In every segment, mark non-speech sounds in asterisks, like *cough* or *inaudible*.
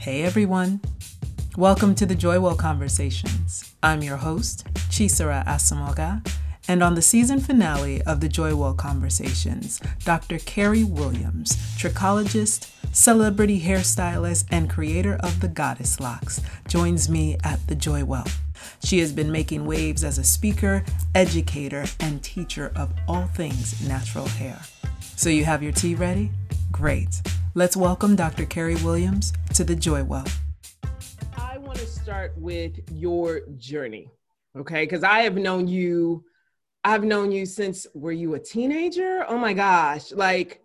Hey everyone. Welcome to the Joywell Conversations. I'm your host, Chisara Asomugha, and on the season finale of the Joywell Conversations, Dr. Kari Williams, trichologist, celebrity hairstylist, and creator of the Goddess Locks, joins me at the Joywell. She has been making waves as a speaker, educator, and teacher of all things natural hair. So you have your tea ready? Great. Let's welcome Dr. Kari Williams to the Joy Well. I want to start with your journey, okay? Because I have known you, I've known you since, were you a teenager? Oh my gosh, like.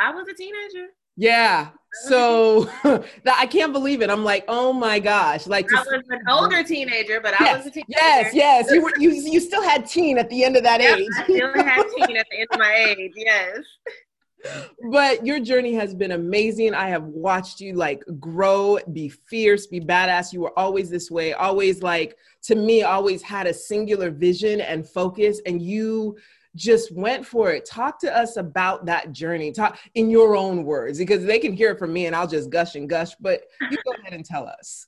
I was a teenager. Yeah. *laughs* So *laughs* that I can't believe it. I'm like, oh my gosh. Like I was an older teenager, but yes, I was a teenager. Yes, yes. You were you you still had teen at the end of that Yep, age. I still had *laughs* teen at the end of my age. Yes. But your journey has been amazing. I have watched you like grow, be fierce, be badass. You were always this way, always like to me, always had a singular vision and focus, and you just went for it. Talk to us about that journey. Talk in your own words because they can hear it from me and I'll just gush and gush, but you go ahead and tell us.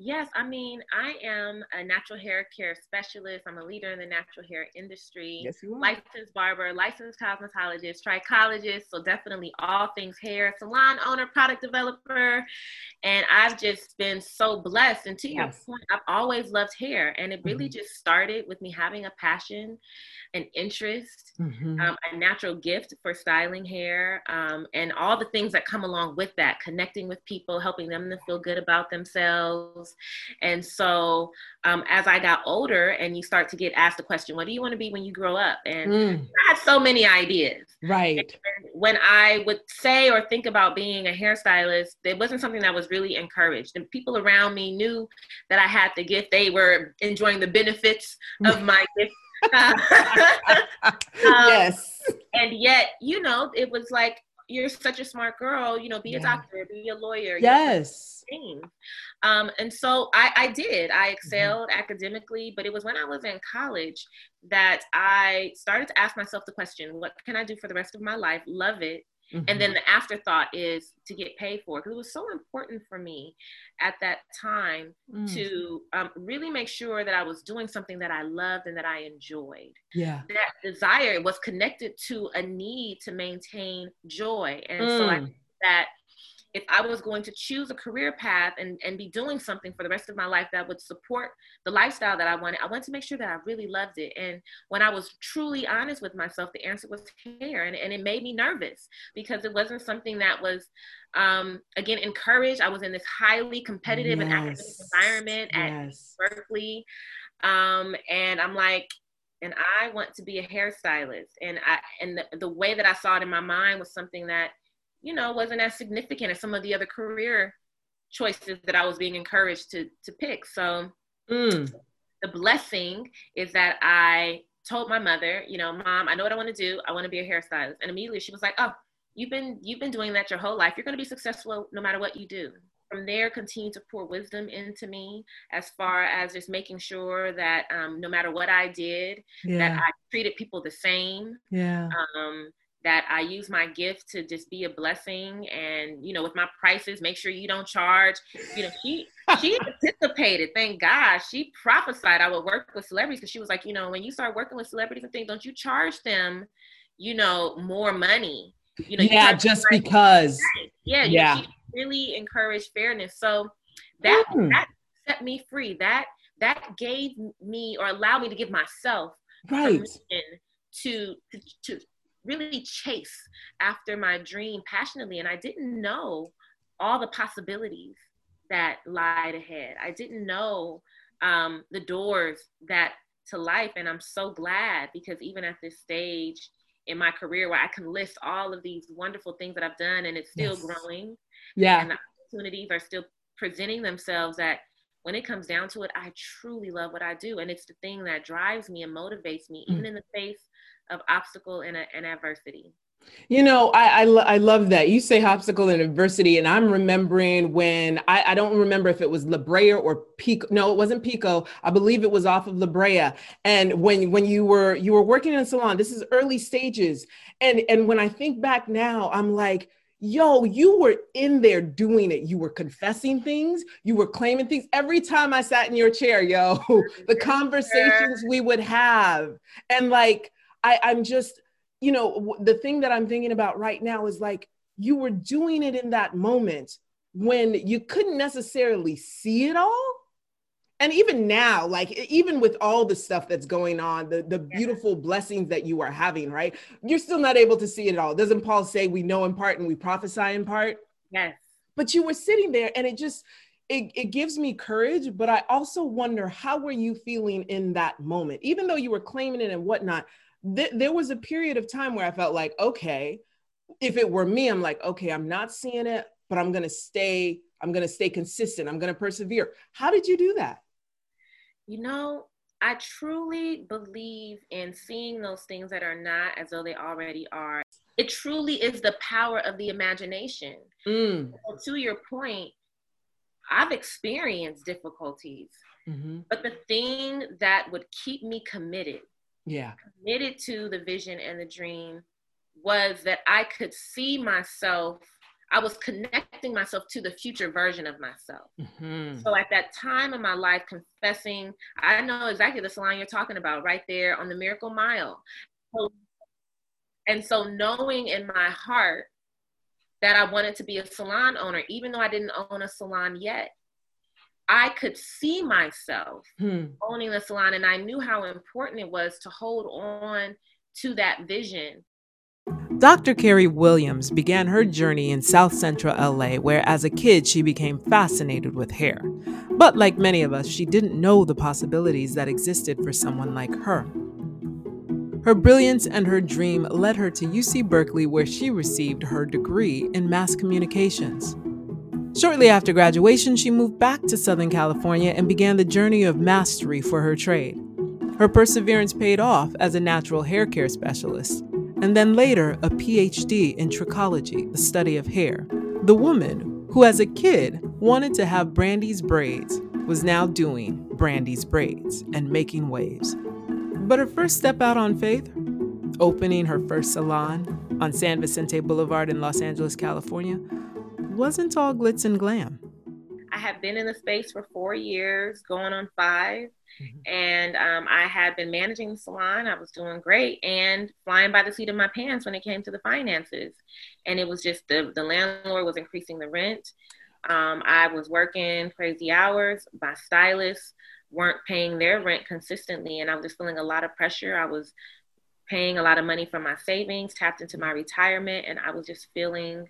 Yes, I mean, I am a natural hair care specialist. I'm a leader in the natural hair industry. Yes, you are. Licensed barber, licensed cosmetologist, trichologist. So definitely all things hair, salon owner, product developer. And I've just been so blessed. And to Yes. your point, I've always loved hair. And it really Mhm. just started with me having a passion, an interest, Mhm. um, a natural gift for styling hair um, and all the things that come along with that connecting with people helping them to feel good about themselves and so um, as i got older and you start to get asked the question what do you want to be when you grow up and Mm, i had so many ideas right. when I would say or think about being a hairstylist, it wasn't something that was really encouraged. And people around me knew that I had the gift. They were enjoying the benefits of my gift. *laughs* Um, yes. and yet, you know, it was like, you're such a smart girl, you know, be a doctor, be a lawyer. Yes. Um, and so I, I did. Mm-hmm. I excelled academically, but it was when I was in college that I started to ask myself the question, what can I do for the rest of my life? Love it. Mm-hmm. And then the afterthought is to get paid for because it was so important for me at that time Mm. to um, really make sure that I was doing something that I loved and that I enjoyed yeah. that desire was connected to a need to maintain joy. And so I Mm. that if I was going to choose a career path and, and be doing something for the rest of my life that would support the lifestyle that I wanted, I wanted to make sure that I really loved it. And when I was truly honest with myself, the answer was hair. And, and it made me nervous because it wasn't something that was, um, again, encouraged. I was in this highly competitive and academic Yes. environment at Yes. Berkeley. Um, and I'm like, and I want to be a hairstylist. And I and the, the way that I saw it in my mind was something that, you know, wasn't as significant as some of the other career choices that I was being encouraged to to pick. So Mm. the blessing is that I told my mother, you know, mom, I know what I want to do. I want to be a hairstylist. And immediately she was like, oh, you've been you've been doing that your whole life. You're going to be successful no matter what you do. From there, continue to pour wisdom into me as far as just making sure that um, no matter what I did, that I treated people the same. Yeah. Um, that I use my gift to just be a blessing, and you know, with my prices, make sure you don't charge. You know, she *laughs* she anticipated. Thank God, she prophesied I would work with celebrities because she was like, you know, when you start working with celebrities and things, don't you charge them, you know, more money. You know, yeah, charge just because. yeah, you Yeah. know, she really encouraged fairness. So that Mm. that set me free. That that gave me or allowed me to give myself Right. to, to to really chase after my dream passionately. And I didn't know all the possibilities that lied ahead. I didn't know um, the doors that to life, and I'm so glad because even at this stage in my career where I can list all of these wonderful things that I've done and it's still Yes. growing Yeah. and the opportunities are still presenting themselves that when it comes down to it, I truly love what I do. And it's the thing that drives me and motivates me, even in the face of obstacle and, and adversity. You know, I, I I love that you say obstacle and adversity, and I'm remembering when I, I don't remember if it was La Brea or Pico. No, it wasn't Pico. I believe it was off of La Brea. And when when you were you were working in a salon, this is early stages, and and when I think back now, I'm like, yo, you were in there doing it. You were confessing things, you were claiming things. Every time I sat in your chair, yo, *laughs* the *laughs* conversations we would have. And like, I, I'm just, you know, the thing that I'm thinking about right now is like, you were doing it in that moment when you couldn't necessarily see it all. And even now like even with all the stuff that's going on the, the beautiful blessings that you are having right? You're still not able to see it all. Doesn't paul say we know in part and we prophesy in part? Yes. But you were sitting there and it just it, it gives me courage but i also wonder how were you feeling in that moment? Even though you were claiming it and whatnot th- there was a period of time where i felt like okay if it were me i'm like okay i'm not seeing it but i'm gonna stay i'm gonna stay consistent i'm gonna persevere how did you do that you know, I truly believe in seeing those things that are not as though they already are. It truly is the power of the imagination. Mm. So to your point, I've experienced difficulties, mm-hmm. but the thing that would keep me committed, yeah, committed to the vision and the dream was that I could see myself I was connecting myself to the future version of myself. Mm-hmm. So at that time in my life, confessing, I know exactly the salon you're talking about right there on the Miracle Mile. So, and so knowing in my heart that I wanted to be a salon owner, even though I didn't own a salon yet, I could see myself hmm. owning the salon. And I knew how important it was to hold on to that vision Dr. Kari Williams began her journey in South Central LA, where as a kid she became fascinated with hair. But like many of us, she didn't know the possibilities that existed for someone like her. Her brilliance and her dream led her to UC Berkeley, where she received her degree in mass communications. Shortly after graduation, she moved back to Southern California and began the journey of mastery for her trade. Her perseverance paid off as a natural hair care specialist and then later a PhD in trichology, the study of hair. The woman who, as a kid, wanted to have Brandy's braids was now doing Brandy's braids and making waves. But her first step out on faith, opening her first salon on San Vicente Boulevard in Los Angeles, California, wasn't all glitz and glam. I have been in the space for four years, going on five. Mm-hmm. And um, I had been managing the salon. I was doing great and flying by the seat of my pants when it came to the finances. And it was just the, the landlord was increasing the rent. Um, I was working crazy hours. My stylists weren't paying their rent consistently. And I was just feeling a lot of pressure. I was paying a lot of money from my savings, tapped into my retirement, and I was just feeling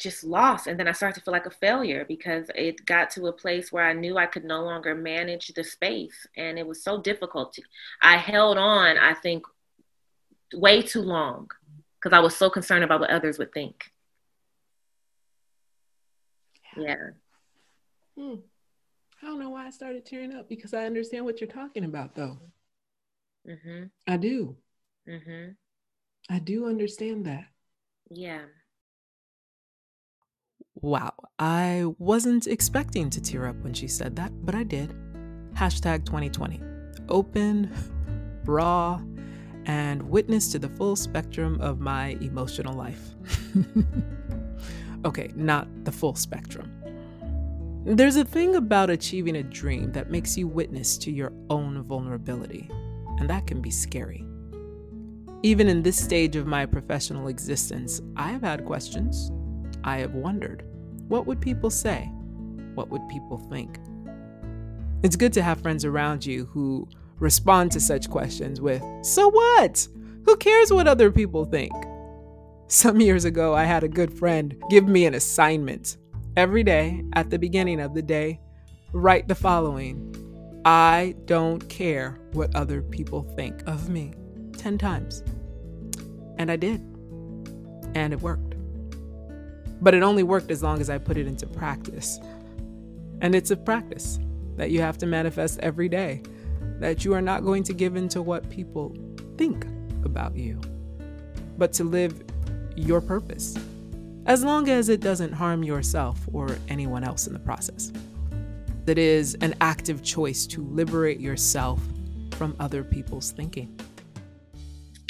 just lost and then i started to feel like a failure because it got to a place where i knew i could no longer manage the space and it was so difficult to, i held on i think way too long because i was so concerned about what others would think. Yeah. Hmm. i don't know why i started tearing up because i understand what you're talking about though. Mm-hmm. i do. Mm-hmm. i do understand that. Yeah Wow, I wasn't expecting to tear up when she said that, but I did. Hashtag 2020. Open, *sighs* raw, and witness to the full spectrum of my emotional life. *laughs* okay, not the full spectrum. There's a thing about achieving a dream that makes you witness to your own vulnerability, and that can be scary. Even in this stage of my professional existence, I have had questions. I have wondered. What would people say? What would people think? It's good to have friends around you who respond to such questions with, So what? Who cares what other people think? Some years ago, I had a good friend give me an assignment. Every day, at the beginning of the day, write the following I don't care what other people think of me 10 times. And I did. And it worked. But it only worked as long as I put it into practice. And it's a practice that you have to manifest every day that you are not going to give in to what people think about you, but to live your purpose, as long as it doesn't harm yourself or anyone else in the process. It is an active choice to liberate yourself from other people's thinking.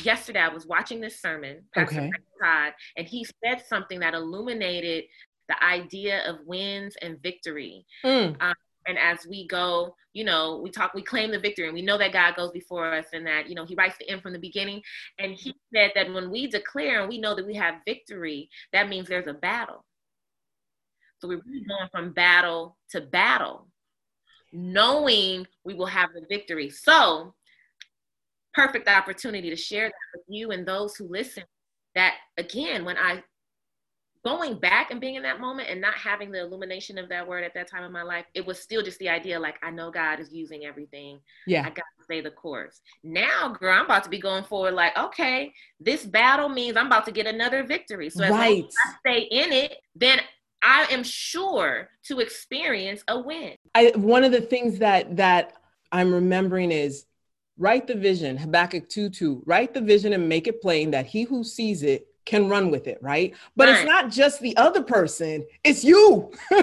Yesterday I was watching this sermon, Pastor okay. Todd, and he said something that illuminated the idea of wins and victory. Mm. Um, and as we go, you know, we talk, we claim the victory, and we know that God goes before us, and that you know He writes the end from the beginning. And He said that when we declare and we know that we have victory, that means there's a battle. So we're really going from battle to battle, knowing we will have the victory. So perfect opportunity to share that with you and those who listen. That again, when I going back and being in that moment and not having the illumination of that word at that time in my life, it was still just the idea like I know God is using everything. Yeah. I got to stay the course. Now, girl, I'm about to be going forward like, okay, this battle means I'm about to get another victory. So as right. I stay in it, then I am sure to experience a win. I one of the things that that I'm remembering is write the vision, Habakkuk 2 2, write the vision and make it plain that he who sees it can run with it, right? But right. it's not just the other person, it's you. *laughs*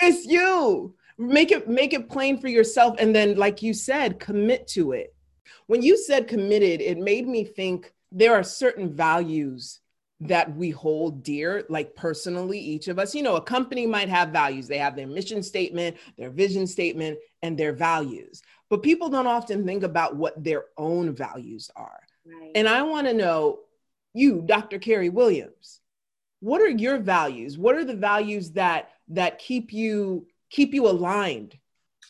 It's you. Make it make it plain for yourself and then like you said, commit to it. When you said committed, it made me think there are certain values that we hold dear, like personally, each of us. You know, a company might have values. They have their mission statement, their vision statement, and their values but people don't often think about what their own values are. Right. And I want to know you, Dr. Kari Williams, what are your values? What are the values that that keep you keep you aligned?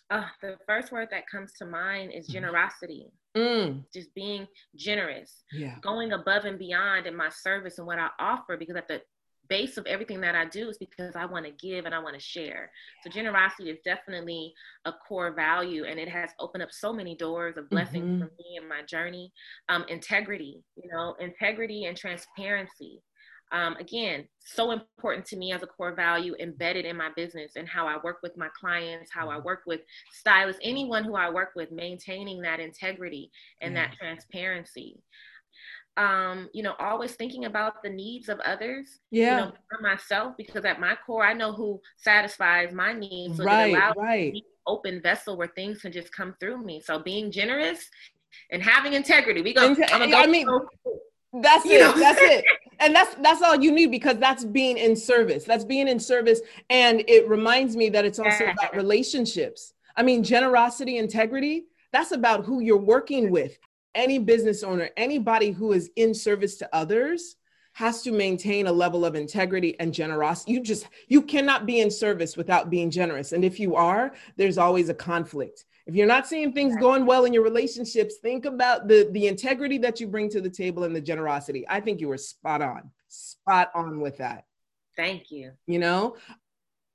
Uh, the first word that comes to mind is mm-hmm. generosity. Mm. Just being generous, yeah. going above and beyond in my service and what I offer, because at the base of everything that I do is because I want to give and I want to share. So generosity is definitely a core value and it has opened up so many doors of blessings mm-hmm. for me in my journey. Um, integrity, you know, integrity and transparency. Um, again, so important to me as a core value embedded in my business and how I work with my clients, how I work with stylists, anyone who I work with, maintaining that integrity and that transparency um, you know, always thinking about the needs of others. Yeah. You know, for myself, because at my core, I know who satisfies my needs. So right, right. open vessel where things can just come through me. So being generous and having integrity. We go. Inte- I mean, that's it. Know? That's it. And that's that's all you need because that's being in service. That's being in service, and it reminds me that it's also about relationships. I mean, generosity, integrity. That's about who you're working with any business owner, anybody who is in service to others has to maintain a level of integrity and generosity. You just you cannot be in service without being generous. And if you are, there's always a conflict. If you're not seeing things going well in your relationships, think about the the integrity that you bring to the table and the generosity. I think you were spot on. Spot on with that. Thank you. You know,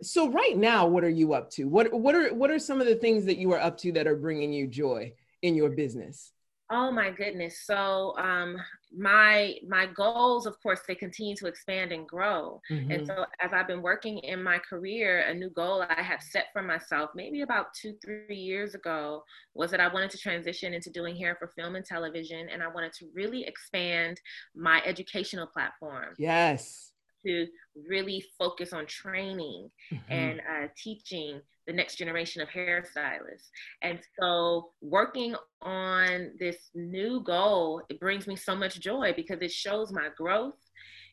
so right now what are you up to what what are what are some of the things that you are up to that are bringing you joy in your business Oh my goodness. So um my my goals of course they continue to expand and grow. Mm-hmm. And so as I've been working in my career, a new goal I have set for myself maybe about 2 3 years ago was that I wanted to transition into doing hair for film and television and I wanted to really expand my educational platform. Yes. To really focus on training mm-hmm. and uh, teaching the next generation of hairstylists. And so working on this new goal, it brings me so much joy because it shows my growth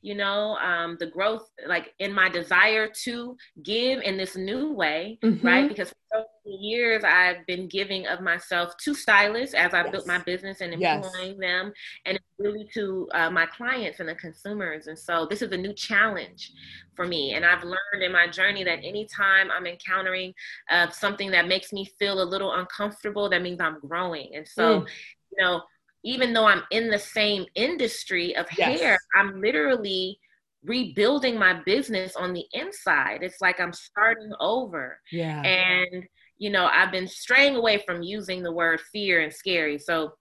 you know um, the growth like in my desire to give in this new way mm-hmm. right because for so many years i've been giving of myself to stylists as i yes. built my business and employing yes. them and really to uh, my clients and the consumers and so this is a new challenge for me and i've learned in my journey that anytime i'm encountering uh, something that makes me feel a little uncomfortable that means i'm growing and so mm. you know even though I'm in the same industry of yes. hair, I'm literally rebuilding my business on the inside. It's like I'm starting over. Yeah. And, you know, I've been straying away from using the word fear and scary. So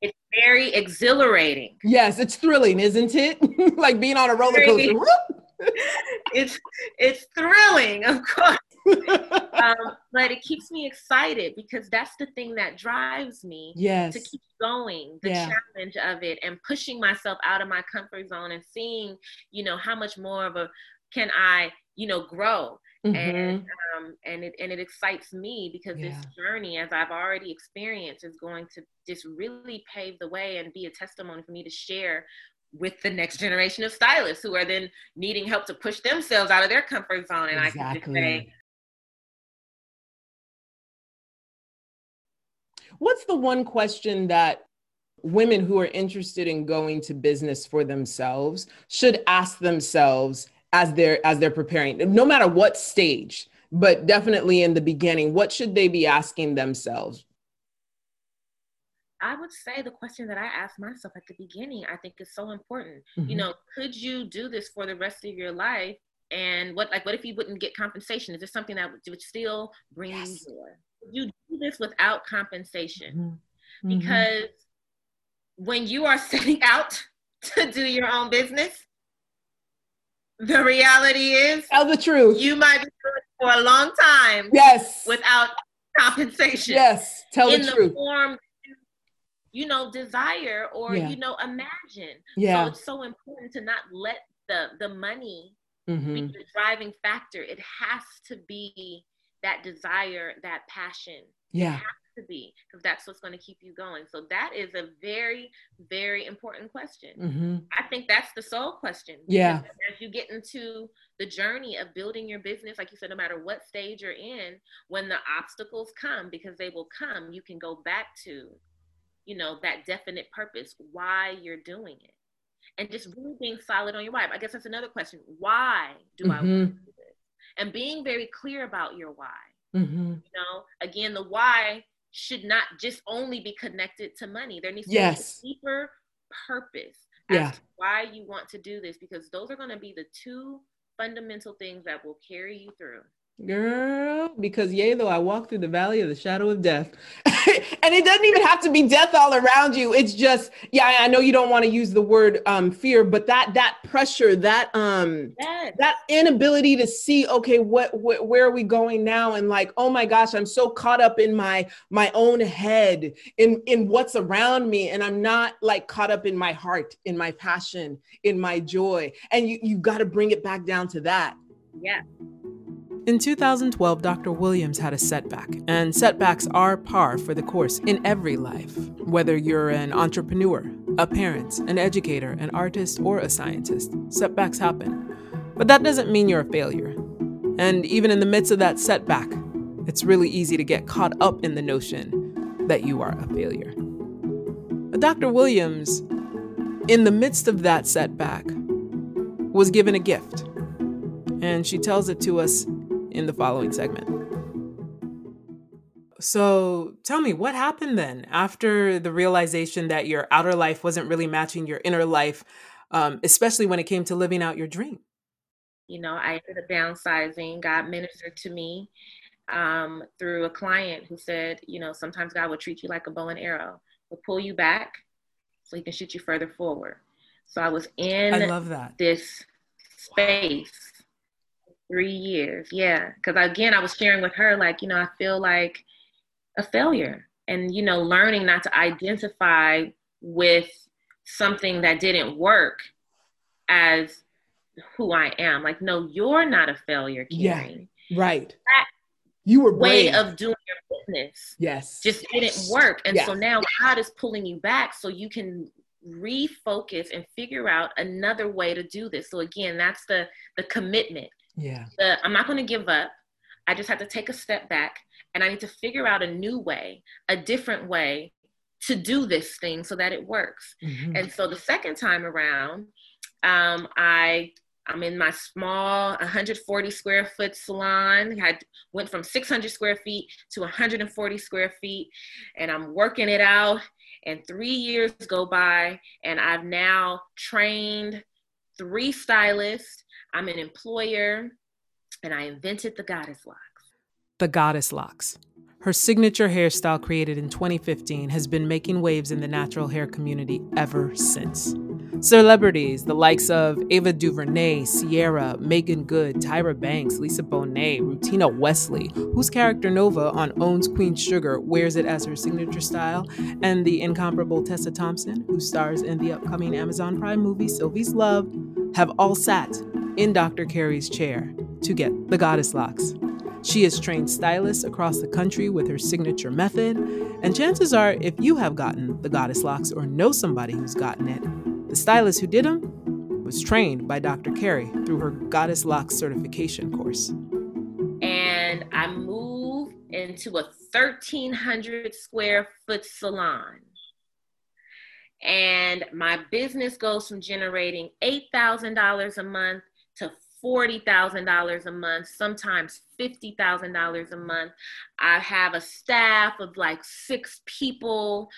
it's very exhilarating. Yes, it's thrilling, isn't it? *laughs* like being on a roller coaster. *laughs* *laughs* it's it's thrilling, of course. um, but it keeps me excited because that's the thing that drives me yes. to keep going the yeah. challenge of it and pushing myself out of my comfort zone and seeing you know how much more of a can I, you know, grow? Mm-hmm. And um, and it and it excites me because yeah. this journey, as I've already experienced, is going to just really pave the way and be a testimony for me to share with the next generation of stylists who are then needing help to push themselves out of their comfort zone. And exactly. I can just say, What's the one question that women who are interested in going to business for themselves should ask themselves as they're as they're preparing no matter what stage but definitely in the beginning what should they be asking themselves I would say the question that I asked myself at the beginning, I think is so important. Mm-hmm. You know, could you do this for the rest of your life? And what, like, what if you wouldn't get compensation? Is this something that would, would still bring yes. you joy? You do this without compensation mm-hmm. mm-hmm. because when you are *laughs* setting out to do your own business, the reality is, tell the truth. You might be doing it for a long time. Yes. Without compensation. Yes. Tell the, in the truth. form you know desire or yeah. you know imagine yeah so it's so important to not let the the money mm-hmm. be the driving factor it has to be that desire that passion yeah to be because that's what's going to keep you going so that is a very very important question mm-hmm. i think that's the soul question yeah as you get into the journey of building your business like you said no matter what stage you're in when the obstacles come because they will come you can go back to you know, that definite purpose, why you're doing it. And just really being solid on your why. I guess that's another question. Why do mm-hmm. I want to do this? And being very clear about your why. Mm-hmm. You know, again, the why should not just only be connected to money. There needs to yes. be a deeper purpose yeah. why you want to do this because those are going to be the two fundamental things that will carry you through. Girl, because yea, though I walk through the valley of the shadow of death. *laughs* and it doesn't even have to be death all around you. It's just, yeah, I know you don't want to use the word um, fear, but that that pressure, that um yes. that inability to see, okay, what, what where are we going now? And like, oh my gosh, I'm so caught up in my my own head, in in what's around me, and I'm not like caught up in my heart, in my passion, in my joy. And you you got to bring it back down to that. Yeah. In 2012, Dr. Williams had a setback, and setbacks are par for the course in every life. Whether you're an entrepreneur, a parent, an educator, an artist, or a scientist, setbacks happen. But that doesn't mean you're a failure. And even in the midst of that setback, it's really easy to get caught up in the notion that you are a failure. But Dr. Williams, in the midst of that setback, was given a gift. And she tells it to us in the following segment. So tell me, what happened then after the realization that your outer life wasn't really matching your inner life, um, especially when it came to living out your dream? You know, I ended up downsizing. God ministered to me um, through a client who said, you know, sometimes God will treat you like a bow and arrow, will pull you back so he can shoot you further forward. So I was in I love that. this space three years. Yeah. Because again, I was sharing with her, like, you know, I feel like a failure. And, you know, learning not to identify with something that didn't work as who I am. Like, no, you're not a failure, Karen. Yeah. Right. That you were brave. way of doing your business. Yes. Just didn't work. And yeah. so now God is pulling you back so you can refocus and figure out another way to do this. So again, that's the the commitment. Yeah. The, I'm not going to give up. I just have to take a step back and I need to figure out a new way, a different way to do this thing so that it works. Mm-hmm. And so the second time around, um, I I'm in my small 140 square foot salon. I went from 600 square feet to 140 square feet, and I'm working it out. And three years go by, and I've now trained three stylists I'm an employer, and I invented the goddess locks. The goddess locks. Her signature hairstyle, created in 2015, has been making waves in the natural hair community ever since. Celebrities, the likes of Ava DuVernay, Ciara, Meagan Good, Tyra Banks, Lisa Bonet, Rutina Wesley, whose character Nova on OWN's Queen Sugar wears it as her signature style, and the incomparable Tessa Thompson, who stars in the upcoming Amazon Prime movie Sylvie's Love, have all sat in Dr. Kari's chair to get the goddess locks. She has trained stylists across the country with her signature method, and chances are, if you have gotten the goddess locks or know somebody who's gotten it, the stylist who did them was trained by Dr. Carey through her goddess locks certification course. And I moved into a 1,300 square foot salon. And my business goes from generating $8,000 a month $40,000 a month, sometimes $50,000 a month. I have a staff of like six people,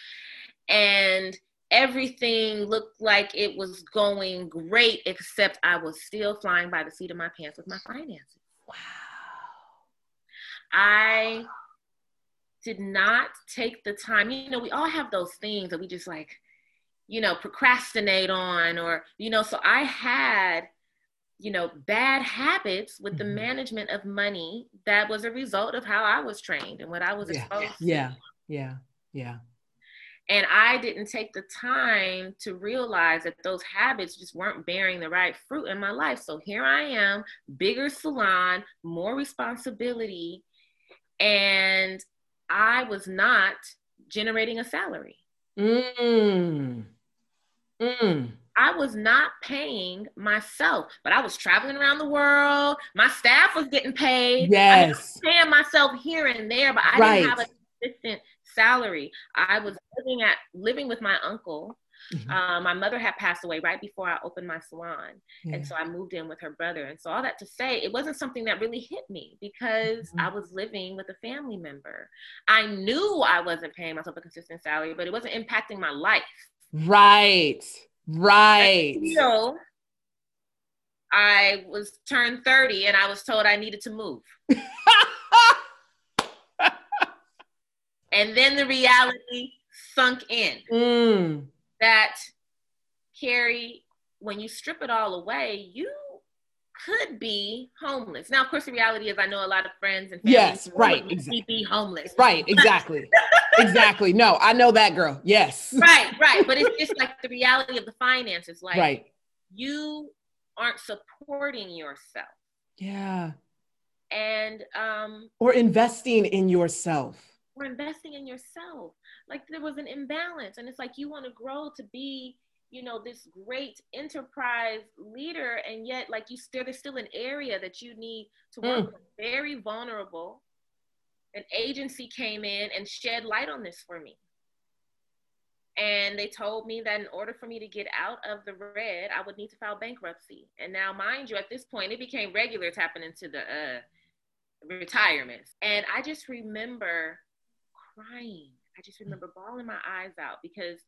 and everything looked like it was going great, except I was still flying by the seat of my pants with my finances. Wow. I did not take the time. You know, we all have those things that we just like, you know, procrastinate on, or, you know, so I had you know, bad habits with the mm-hmm. management of money that was a result of how I was trained and what I was yeah. exposed yeah. to. Yeah, yeah, Yeah. And I didn't take the time to realize that those habits just weren't bearing the right fruit in my life. So here I am, bigger salon, more responsibility, and I was not generating a salary. Mm. Mm. I was not paying myself, but I was traveling around the world. My staff was getting paid. Yes. I was paying myself here and there, but I right. didn't have a consistent salary. I was living at living with my uncle. Mm-hmm. Um, my mother had passed away right before I opened my salon. Yeah. And so I moved in with her brother. And so all that to say, it wasn't something that really hit me because mm-hmm. I was living with a family member. I knew I wasn't paying myself a consistent salary, but it wasn't impacting my life. Right. Right. So I was turned 30 and I was told I needed to move. *laughs* and then the reality sunk in mm. that Kari, when you strip it all away, you could be homeless. Now, of course, the reality is I know a lot of friends and yes, right, exactly. be homeless. Right, exactly, *laughs* exactly. No, I know that girl. Yes. Right, right. But it's just like the reality of the finances. Like, right. you aren't supporting yourself. Yeah. And um. Or investing in yourself. Or investing in yourself. Like there was an imbalance, and it's like you want to grow to be you know this great enterprise leader and yet like you still there's still an area that you need to work mm. very vulnerable. An agency came in and shed light on this for me. And they told me that in order for me to get out of the red i would need to file bankruptcy. And now mind you at this point it became regular tapping into the uh retirements. And i just remember crying. I just remember bawling my eyes out because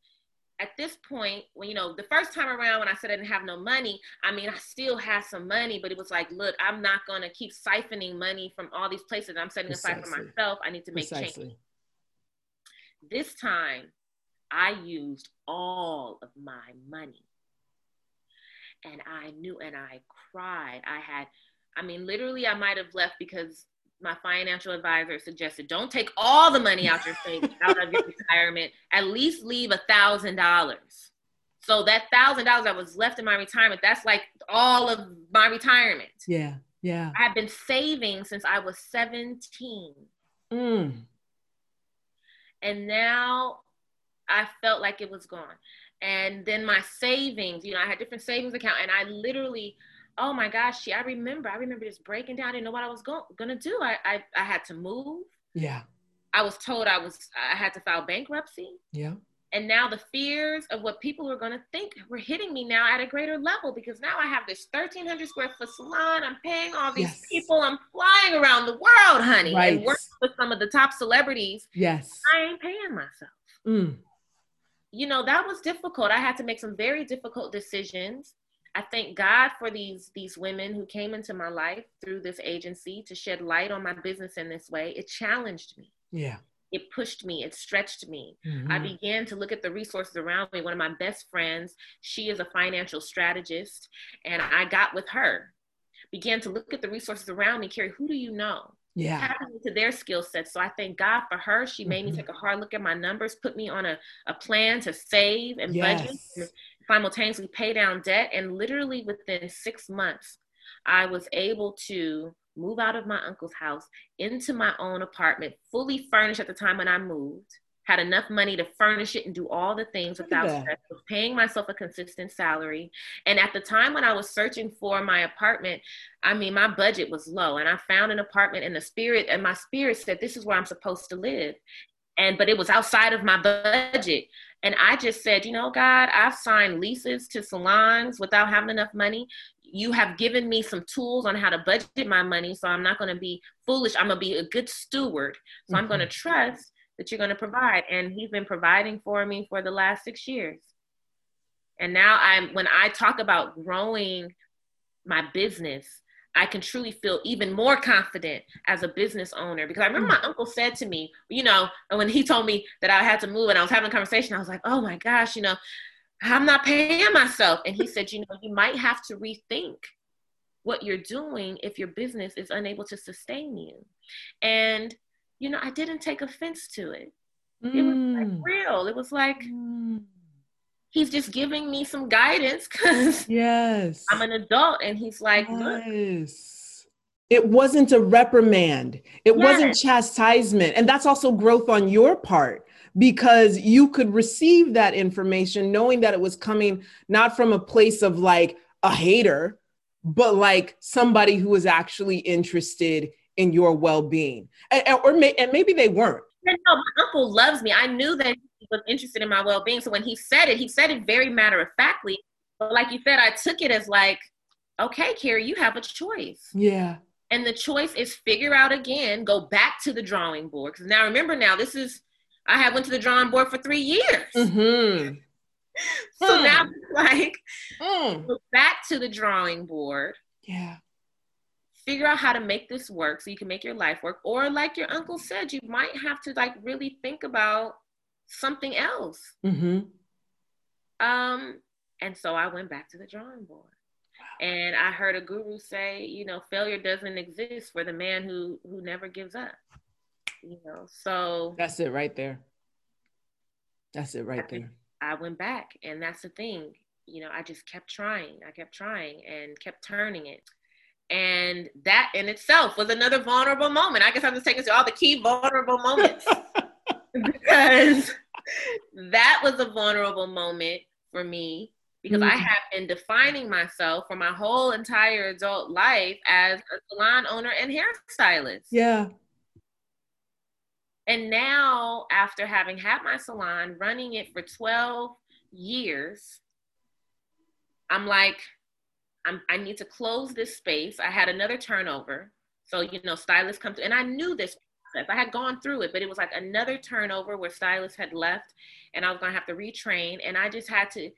at this point, when you know, the first time around when I said I didn't have no money, I mean, I still had some money, but it was like, look, I'm not gonna keep siphoning money from all these places. I'm setting Precisely. aside for myself. I need to make Precisely. change. This time, I used all of my money. And I knew and I cried. I had, I mean, literally, I might have left because my financial advisor suggested don't take all the money out your savings *laughs* out of your retirement. At least leave a thousand dollars. So that thousand dollars that was left in my retirement that's like all of my retirement. Yeah yeah. I've been saving since i was 17 mm. and now i felt like it was gone. And then my savings you know i had different savings account and i literally oh my gosh, she, I remember, I remember just breaking down. I didn't know what I was going gonna do. I, I I had to move. Yeah. I was told I was I had to file bankruptcy. Yeah. And now the fears of what people were gonna think were hitting me now at a greater level because now I have this 1,300 square foot salon. I'm paying all these yes. people. I'm flying around the world, honey, right. and working with some of the top celebrities. Yes. I ain't paying myself. Mm. You know that was difficult. I had to make some very difficult decisions I thank God for these these women who came into my life through this agency to shed light on my business in this way. It challenged me. Yeah. It pushed me, it stretched me. Mm-hmm. I began to look at the resources around me. One of my best friends, she is a financial strategist, and I got with her. Began to look at the resources around me, Kari, who do you know? yeah. tapping into their skill sets. So I thank God for her. She made mm-hmm. me take a hard look at my numbers, put me on a, a plan to save and yes. budget, simultaneously pay down debt. And literally within six months, I was able to move out of my uncle's house into my own apartment, fully furnished at the time when I moved had enough money to furnish it and do all the things without stress, was paying myself a consistent salary. And at the time when I was searching for my apartment, I mean, my budget was low and I found an apartment in the spirit and my spirit said, this is where I'm supposed to live. And, but it was outside of my budget. And I just said, you know, God, I've signed leases to salons without having enough money. You have given me some tools on how to budget my money. So I'm not going to be foolish. I'm going to be a good steward. So mm-hmm. I'm going to trust that you're going to provide. And he's been providing for me for the last six years. And now I'm, when I talk about growing my business, I can truly feel even more confident as a business owner because I remember my uncle said to me, you know, when he told me that I had to move and I was having a conversation, I was like, oh my gosh, you know, I'm not paying myself. And he *laughs* said, you know, you might have to rethink what you're doing if your business is unable to sustain you. And you know, I didn't take offense to it. Mm. It was like mm. real. It was like mm. He's just giving me some guidance *laughs* because yes, I'm an adult, and he's like, yes. It wasn't a reprimand. It yes. wasn't chastisement. And that's also growth on your part because you could receive that information knowing that it was coming not from a place of like a hater, but like somebody who was actually interested in your well-being and, or may, and maybe they weren't no, my uncle loves me i knew that he was interested in my well-being. So when he said it he said it very matter of factly but like you said i took it as like okay kari you have a choice. Yeah. And the choice is figure out again go back to the drawing board. Because now remember now this is i have went to the drawing board for three years. Mm-hmm. *laughs* so mm. now like mm. go back to the drawing board. Yeah. Figure out how to make this work so you can make your life work. Or like your uncle said you might have to like really think about something else. Mm-hmm. um and so i went back to the drawing board. And i heard a guru say you know failure doesn't exist for the man who who never gives up you know so. That's it right there. That's it right I, there. I went back and that's the thing you know i just kept trying i kept trying and kept turning it. And that in itself was another vulnerable moment. I guess I'm just taking to all the key vulnerable moments *laughs* because that was a vulnerable moment for me because mm-hmm. I have been defining myself for my whole entire adult life as a salon owner and hairstylist. Yeah. And now, after having had my salon, running it for 12 years, I'm like, I'm, I need to close this space. I had another turnover. So, you know, stylists come to, and I knew this process. I had gone through it, but it was like another turnover where stylists had left and I was going to have to retrain. And I just had to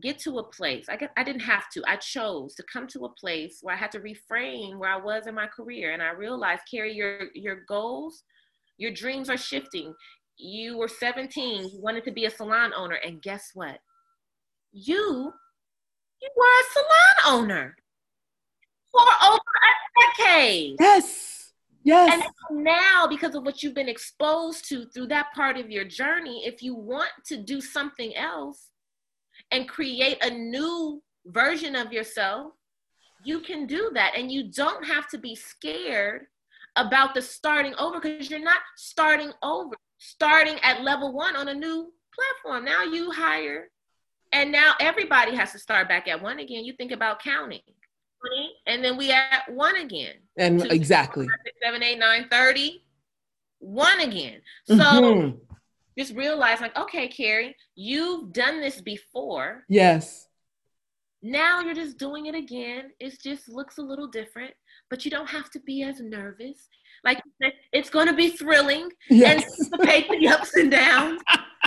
get to a place. I, I didn't have to. I chose to come to a place where I had to reframe where I was in my career. And I realized, Kari, your, your goals, your dreams are shifting. You were 17, you wanted to be a salon owner. And guess what? You you were a salon owner for over a decade. Yes. Yes. And now, because of what you've been exposed to through that part of your journey, if you want to do something else and create a new version of yourself, you can do that. And you don't have to be scared about the starting over because you're not starting over, starting at level one on a new platform. Now you hire and now everybody has to start back at one again. You think about counting. And then we at one again. And Two, exactly. Six, seven, eight, nine, 30. One again. So mm-hmm. just realize like, okay, Kari, you've done this before. Yes. Now you're just doing it again. It just looks a little different, but you don't have to be as nervous. Like it's going to be thrilling yes. and anticipate the ups and downs.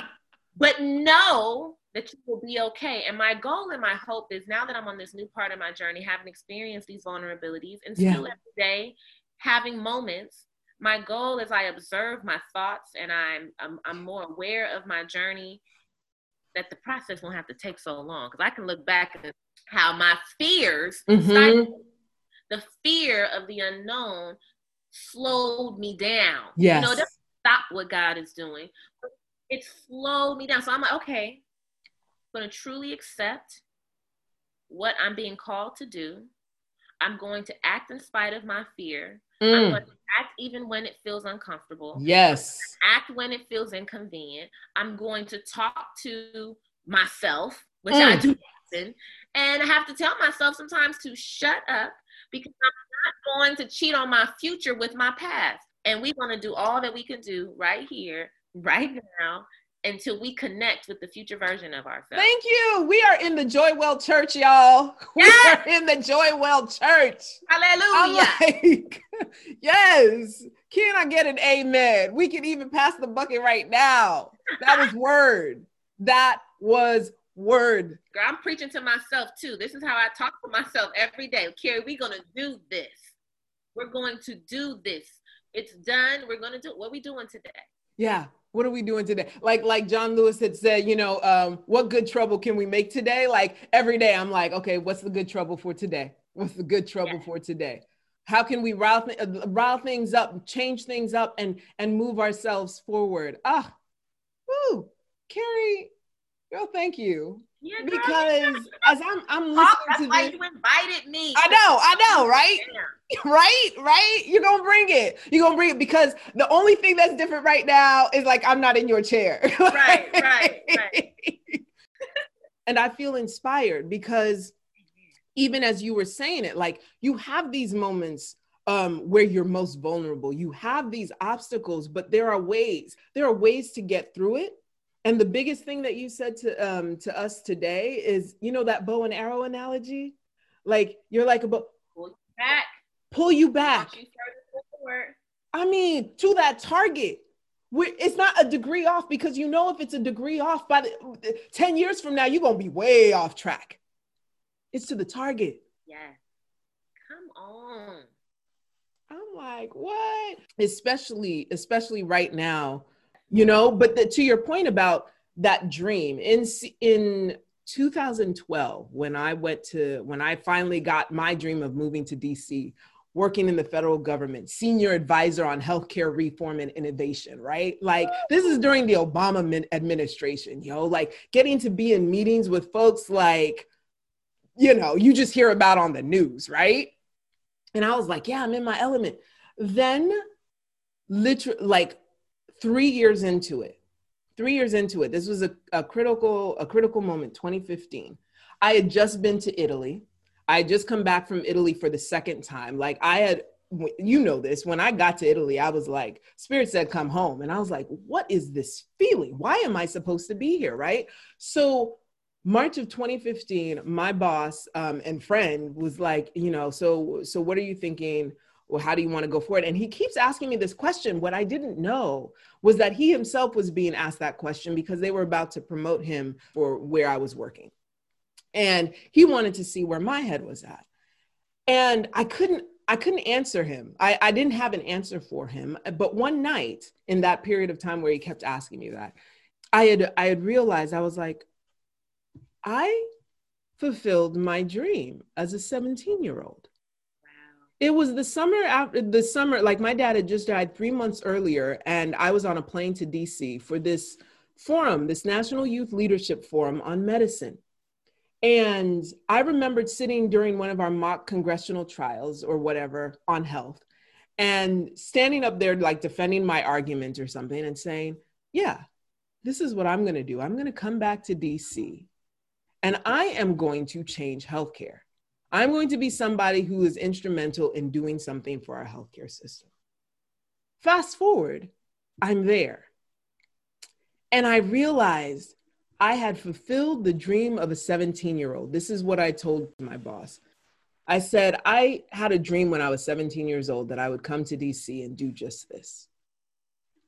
*laughs* but know that you will be okay. And my goal and my hope is now that I'm on this new part of my journey, having experienced these vulnerabilities and still yeah. every day having moments, my goal is I observe my thoughts and I'm, I'm, I'm more aware of my journey that the process won't have to take so long. Because I can look back at how my fears, mm-hmm. the fear of the unknown slowed me down. Yes. You know, it stop what God is doing. It slowed me down. So I'm like, okay, going to truly accept what I'm being called to do. I'm going to act in spite of my fear. Mm. I'm going to act even when it feels uncomfortable. Yes. Act when it feels inconvenient. I'm going to talk to myself, which mm. I do often. And I have to tell myself sometimes to shut up because I'm not going to cheat on my future with my past. And we want to do all that we can do right here, right now, until we connect with the future version of ourselves. Thank you. We are in the Joywell Church, y'all. *laughs* Yes. We are in the Joywell Church. Hallelujah. Like, *laughs* yes. Can I get an amen? We can even pass the bucket right now. That was word. That was word. Girl, I'm preaching to myself too. This is how I talk to myself every day. Kari, we're gonna do this. We're going to do this. It's done. We're gonna do what are we doing today? Yeah. What are we doing today? Like like John Lewis had said, you know, um, what good trouble can we make today? Like every day, I'm like, okay, what's the good trouble for today? What's the good trouble yeah. for today? How can we rile, th- rile things up, change things up, and and move ourselves forward? Ah, woo, Kari, girl, thank you. Yeah, because as I'm I'm listening That's to why this, you invited me. I know, I know, right? Right, right. You're gonna bring it. You're gonna bring it because the only thing that's different right now is like I'm not in your chair. *laughs* right, right, right. and I feel inspired because even as you were saying it, like you have these moments um, where you're most vulnerable. You have these obstacles, but there are ways. There are ways to get through it and the biggest thing that you said to um to us today is, you know, that bow and arrow analogy. Like you're like a bow. Pull you back. Pull you back. I mean, to that target. We're, it's not a degree off because you know if it's a degree off by the 10 years from now, you're gonna be way off track. It's to the target. Yeah. Come on. I'm like, what? Especially, especially right now you know but the, to your point about that dream in in 2012 when i went to when i finally got my dream of moving to dc working in the federal government senior advisor on healthcare reform and innovation right? Like this is during the obama administration you know like getting to be in meetings with folks like you know you just hear about on the news right? And i was like yeah i'm in my element. Then literally like three years into it, three years into it, this was a, a critical, a critical moment, 2015. I had just been to Italy. I had just come back from Italy for the second time. Like I had, you know this, when I got to Italy, I was like, Spirit said, come home. And I was like, what is this feeling? Why am I supposed to be here? Right. So March of 2015, my boss um, and friend was like, you know, so so what are you thinking? Well, how do you want to go forward? And he keeps asking me this question. What I didn't know was that he himself was being asked that question because they were about to promote him for where I was working. And he wanted to see where my head was at. And I couldn't I couldn't answer him. I, I didn't have an answer for him. But one night in that period of time where he kept asking me that, I had I had realized I was like, I fulfilled my dream as a 17 year old it was the summer after the summer, like my dad had just died three months earlier, and I was on a plane to DC for this forum, this National Youth Leadership Forum on medicine. And I remembered sitting during one of our mock congressional trials or whatever on health and standing up there, like defending my argument or something and saying, Yeah, this is what I'm going to do. I'm going to come back to DC and I am going to change healthcare. I'm going to be somebody who is instrumental in doing something for our healthcare system. Fast forward, I'm there. And I realized I had fulfilled the dream of a 17 year old. This is what I told my boss. I said, I had a dream when I was 17 years old that I would come to DC and do just this.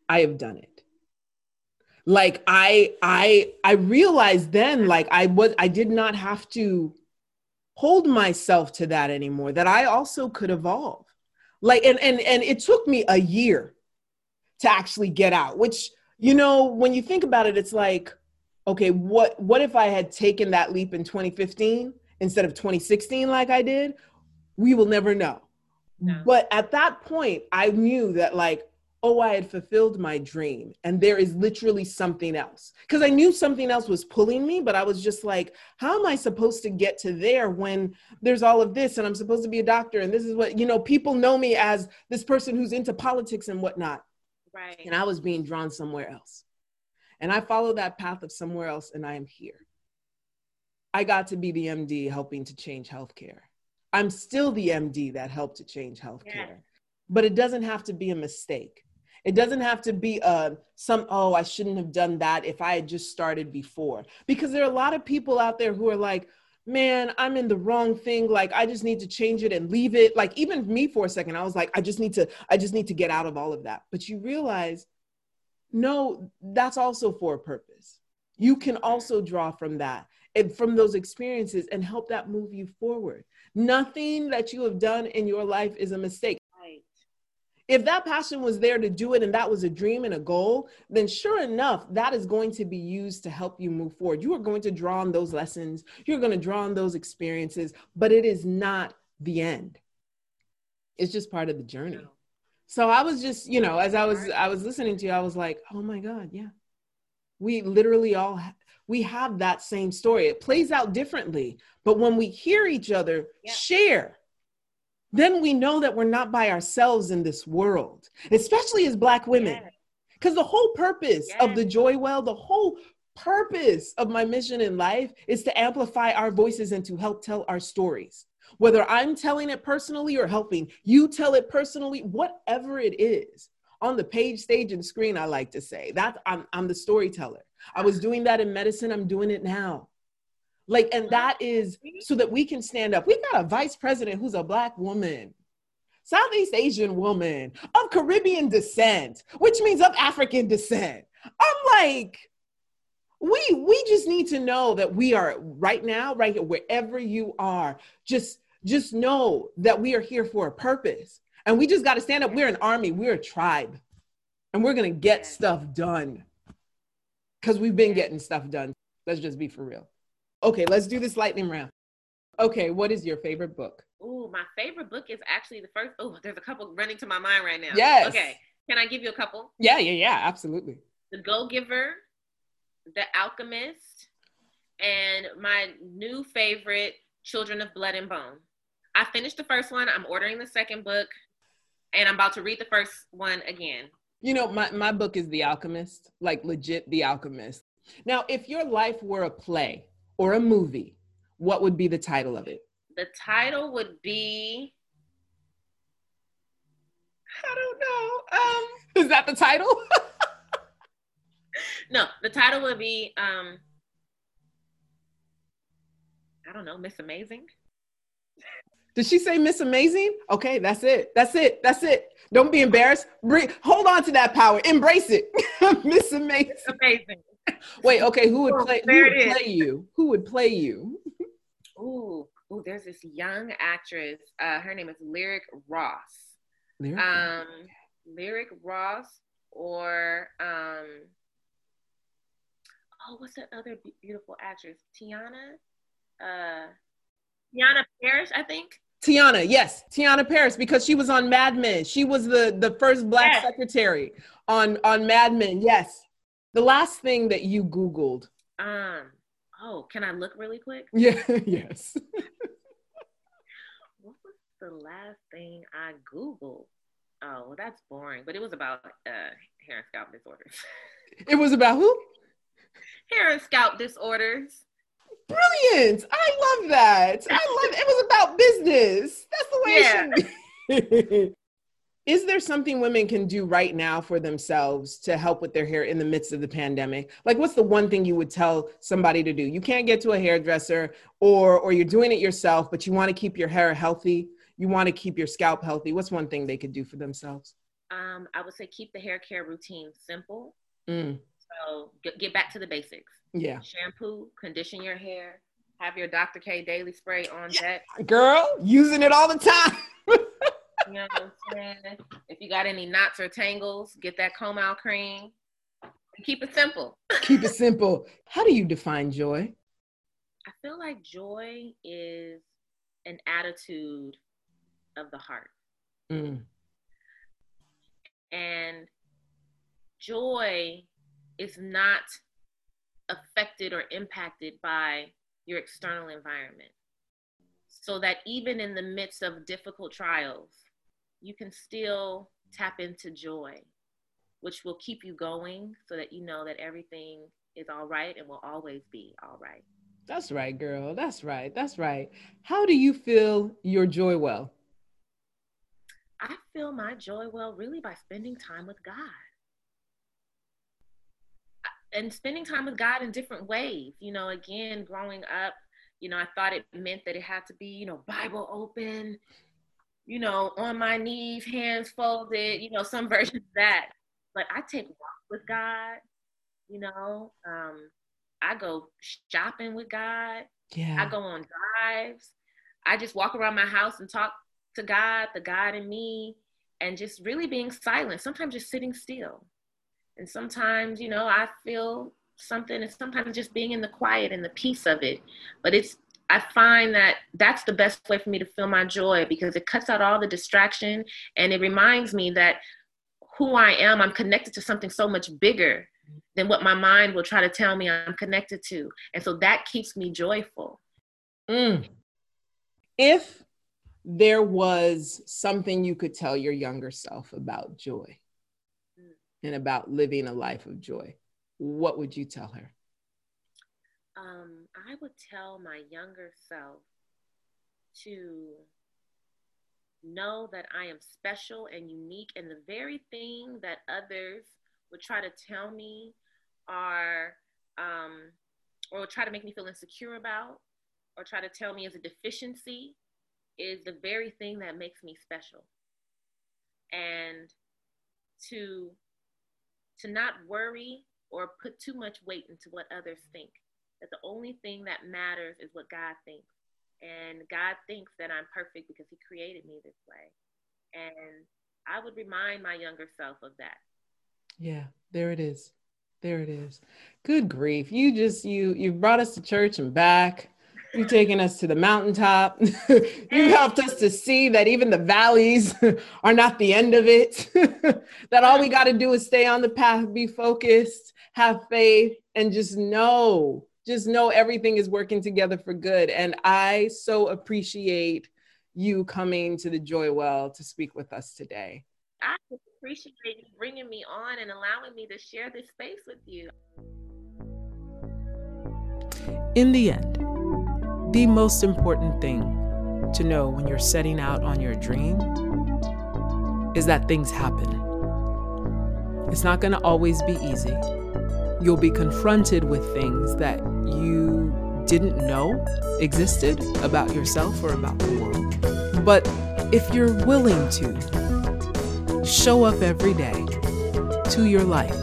I have done it. Like I I I realized then like I was I did not have to hold myself to that anymore that i also could evolve. Like and and and it took me a year to actually get out which you know when you think about it it's like okay what what if i had taken that leap in 2015 instead of 2016 like i did? We will never know. No. but at that point i knew that like oh, I had fulfilled my dream and there is literally something else. Because I knew something else was pulling me, but I was just like, how am I supposed to get to there when there's all of this and I'm supposed to be a doctor and this is what, you know, people know me as this person who's into politics and whatnot. Right. And I was being drawn somewhere else. And I followed that path of somewhere else and I am here. I got to be the MD helping to change healthcare. I'm still the MD that helped to change healthcare. Yeah. But it doesn't have to be a mistake. It doesn't have to be uh, some, oh, I shouldn't have done that if I had just started before. Because there are a lot of people out there who are like, man, I'm in the wrong thing. Like, I just need to change it and leave it. Like, even me for a second, I was like, I just need to, I just need to get out of all of that. But you realize, no, that's also for a purpose. You can also draw from that and from those experiences and help that move you forward. Nothing that you have done in your life is a mistake. If that passion was there to do it and that was a dream and a goal, then sure enough, that is going to be used to help you move forward. You are going to draw on those lessons, you're going to draw on those experiences, but it is not the end. It's just part of the journey. So I was just, you know, as I was I was listening to you, I was like, "Oh my god, yeah." We literally all ha- we have that same story. It plays out differently, but when we hear each other yeah. share then we know that we're not by ourselves in this world, especially as Black women. Because the whole purpose of the Joy Well, the whole purpose of my mission in life is to amplify our voices and to help tell our stories. Whether I'm telling it personally or helping you tell it personally, whatever it is, on the page, stage, and screen, I like to say that I'm, I'm the storyteller. I was doing that in medicine, I'm doing it now. Like, and that mm-hmm. is so that we can stand up. We've got a vice president who's a black woman, Southeast Asian woman of Caribbean descent, which means of African descent. I'm like, we we just need to know that we are right now, right here, wherever you are, just just know that we are here for a purpose. And we just got to stand up. We're an army, we're a tribe, and we're gonna get stuff done. Because we've been getting stuff done. Let's just be for real. Okay, let's do this lightning round. Okay, what is your favorite book? Oh, my favorite book is actually the first. Oh, there's a couple running to my mind right now. Yes. Okay, can I give you a couple? Yeah, yeah, yeah, absolutely. The Go Giver, The Alchemist, and my new favorite, Children of Blood and Bone. I finished the first one. I'm ordering the second book, and I'm about to read the first one again. You know, my, my book is The Alchemist, like legit The Alchemist. Now, if your life were a play, or a movie, what would be the title of it? The title would be I don't know. Um *laughs* Is that the title? *laughs* no, the title would be um I don't know, Miss Amazing. Did she say Miss Amazing? Okay, that's it. That's it. That's it. Don't be embarrassed. Bring, hold on to that power. Embrace it. *laughs* Miss Amazing. Amazing. *laughs* Wait, okay, who would oh, play who would play you? Who would play you? *laughs* Ooh, ooh, there's this young actress. Uh, her name is Lyric Ross. Lyric, um, Lyric Ross or um oh, what's that other beautiful actress? Tiana? Uh Teyonah Parris, I think. Tiana, yes, Tiana Parris, because she was on Mad Men. She was the the first black yes. secretary on on Mad Men. Yes, the last thing that you Googled. Um, oh, can I look really quick? Yeah, *laughs* yes. *laughs* what was the last thing I Googled? Oh, well, that's boring, but it was about uh, hair and scalp disorders. *laughs* it was about who? Hair and scalp disorders. Brilliant. I love that. I love it. It was about business. That's the way yeah. it should be. Is there something women can do right now for themselves to help with their hair in the midst of the pandemic? Like what's the one thing you would tell somebody to do? You can't get to a hairdresser or or you're doing it yourself but you want to keep your hair healthy. You want to keep your scalp healthy. What's one thing they could do for themselves? Um, i would say keep the hair care routine simple. Mm. so get, get back to the basics. Yeah. Shampoo condition your hair have your dr k daily spray on deck. Girl using it all the time You know what I'm saying? If you got any knots or tangles, get that comb out cream. Keep it simple. keep it simple. How do you define joy? I feel like joy is an attitude of the heart. Mm. And joy is not affected or impacted by your external environment. So that even in the midst of difficult trials, you can still tap into joy, which will keep you going so that you know that everything is all right and will always be all right. That's right, girl. That's right. That's right. How do you feel your joy well? I feel my joy well really by spending time with God. And spending time with God in different ways. You know, again, growing up, you know, I thought it meant that it had to be, you know, Bible open, you know, on my knees, hands folded, you know, some *laughs* version of that. But I take walks with God, you know. Um, I go shopping with God. Yeah. I go on drives. I just walk around my house and talk to God, the God in me, and just really being silent. Sometimes just sitting still. And sometimes, you know, I feel something and sometimes just being in the quiet and the peace of it. But it's I find that that's the best way for me to feel my joy because it cuts out all the distraction and it reminds me that who I am, I'm connected to something so much bigger than what my mind will try to tell me I'm connected to. And so that keeps me joyful. Mm. If there was something you could tell your younger self about joy mm. and about living a life of joy, what would you tell her? Um, I would tell my younger self to know that I am special and unique, and the very thing that others would try to tell me are, um, or try to make me feel insecure about, or try to tell me as a deficiency, is the very thing that makes me special. And to to not worry or put too much weight into what others think. That the only thing that matters is what God thinks. And God thinks that I'm perfect because He created me this way. And I would remind my younger self of that. Yeah, there it is. There it is. Good grief. You just you you brought us to church and back. You've taken us to the mountaintop. *laughs* you helped us to see that even the valleys *laughs* are not the end of it. *laughs* that all we got to do is stay on the path, be focused, have faith, and just know, just know everything is working together for good. And I so appreciate you coming to the Joy Well to speak with us today. I appreciate you bringing me on and allowing me to share this space with you. In the end, the most important thing to know when you're setting out on your dream is that things happen. It's not going to always be easy. You'll be confronted with things that you didn't know existed about yourself or about the world. But if you're willing to show up every day to your life,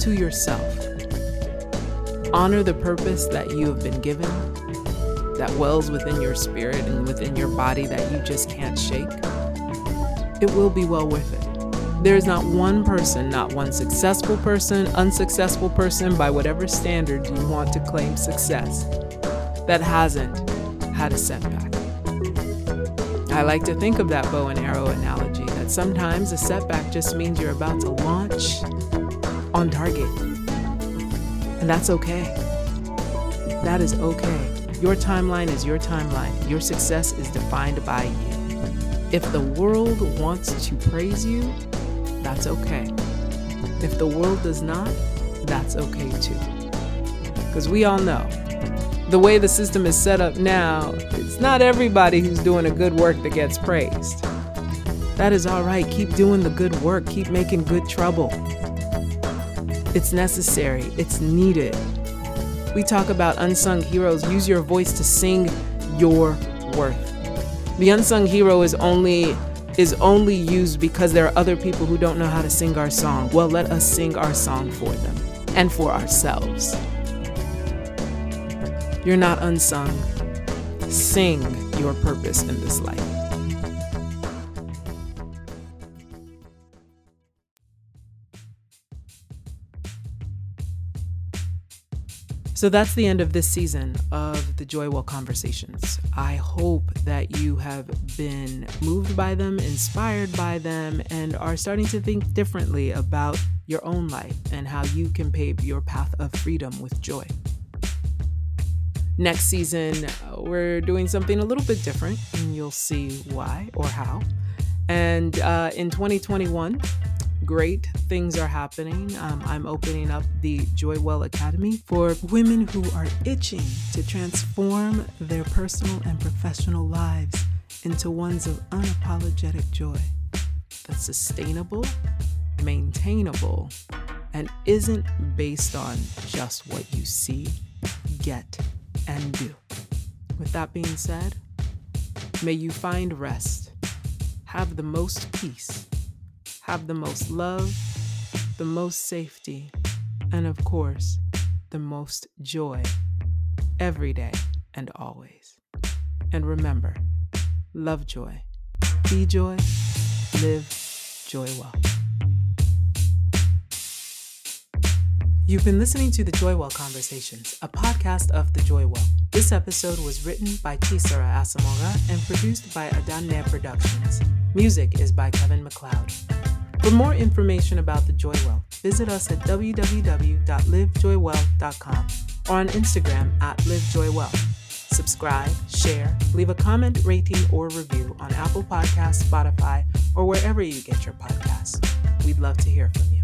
to yourself, honor the purpose that you have been given that wells within your spirit and within your body that you just can't shake, it will be well worth it. There is not one person, not one successful person, unsuccessful person, by whatever standard you want to claim success, that hasn't had a setback. I like to think of that bow and arrow analogy that sometimes a setback just means you're about to launch on target. And that's okay. That is okay. Your timeline is your timeline. Your success is defined by you. If the world wants to praise you, that's okay. If the world does not, that's okay too. Because we all know the way the system is set up now, it's not everybody who's doing a good work that gets praised. That is all right. Keep doing the good work, keep making good trouble. It's necessary, it's needed. We talk about unsung heroes. Use your voice to sing your worth. The unsung hero is only is only used because there are other people who don't know how to sing our song. Well, let us sing our song for them and for ourselves. You're not unsung. Sing your purpose in this life. So that's the end of this season of the Joywell Conversations. I hope that you have been moved by them, inspired by them, and are starting to think differently about your own life and how you can pave your path of freedom with joy. Next season, uh, we're doing something a little bit different, and you'll see why or how. And uh, in 2021, great things are happening. Um, I'm opening up the Joywell Academy for women who are itching to transform their personal and professional lives into ones of unapologetic joy that's sustainable, maintainable, and isn't based on just what you see, get, and do. With that being said, may you find rest, have the most peace, have the most love, the most safety, and of course, the most joy every day and always. And remember, love joy, be joy, live joy well. You've been listening to the Joywell Conversations, a podcast of the Joywell. This episode was written by Chisara Asomugha and produced by Adanne Productions. Music is by Kevin MacLeod. For more information about the Joywell, visit us at www.livejoywell.com or on Instagram at livejoywell. Subscribe, share, leave a comment, rating, or review on Apple Podcasts, Spotify, or wherever you get your podcasts. We'd love to hear from you.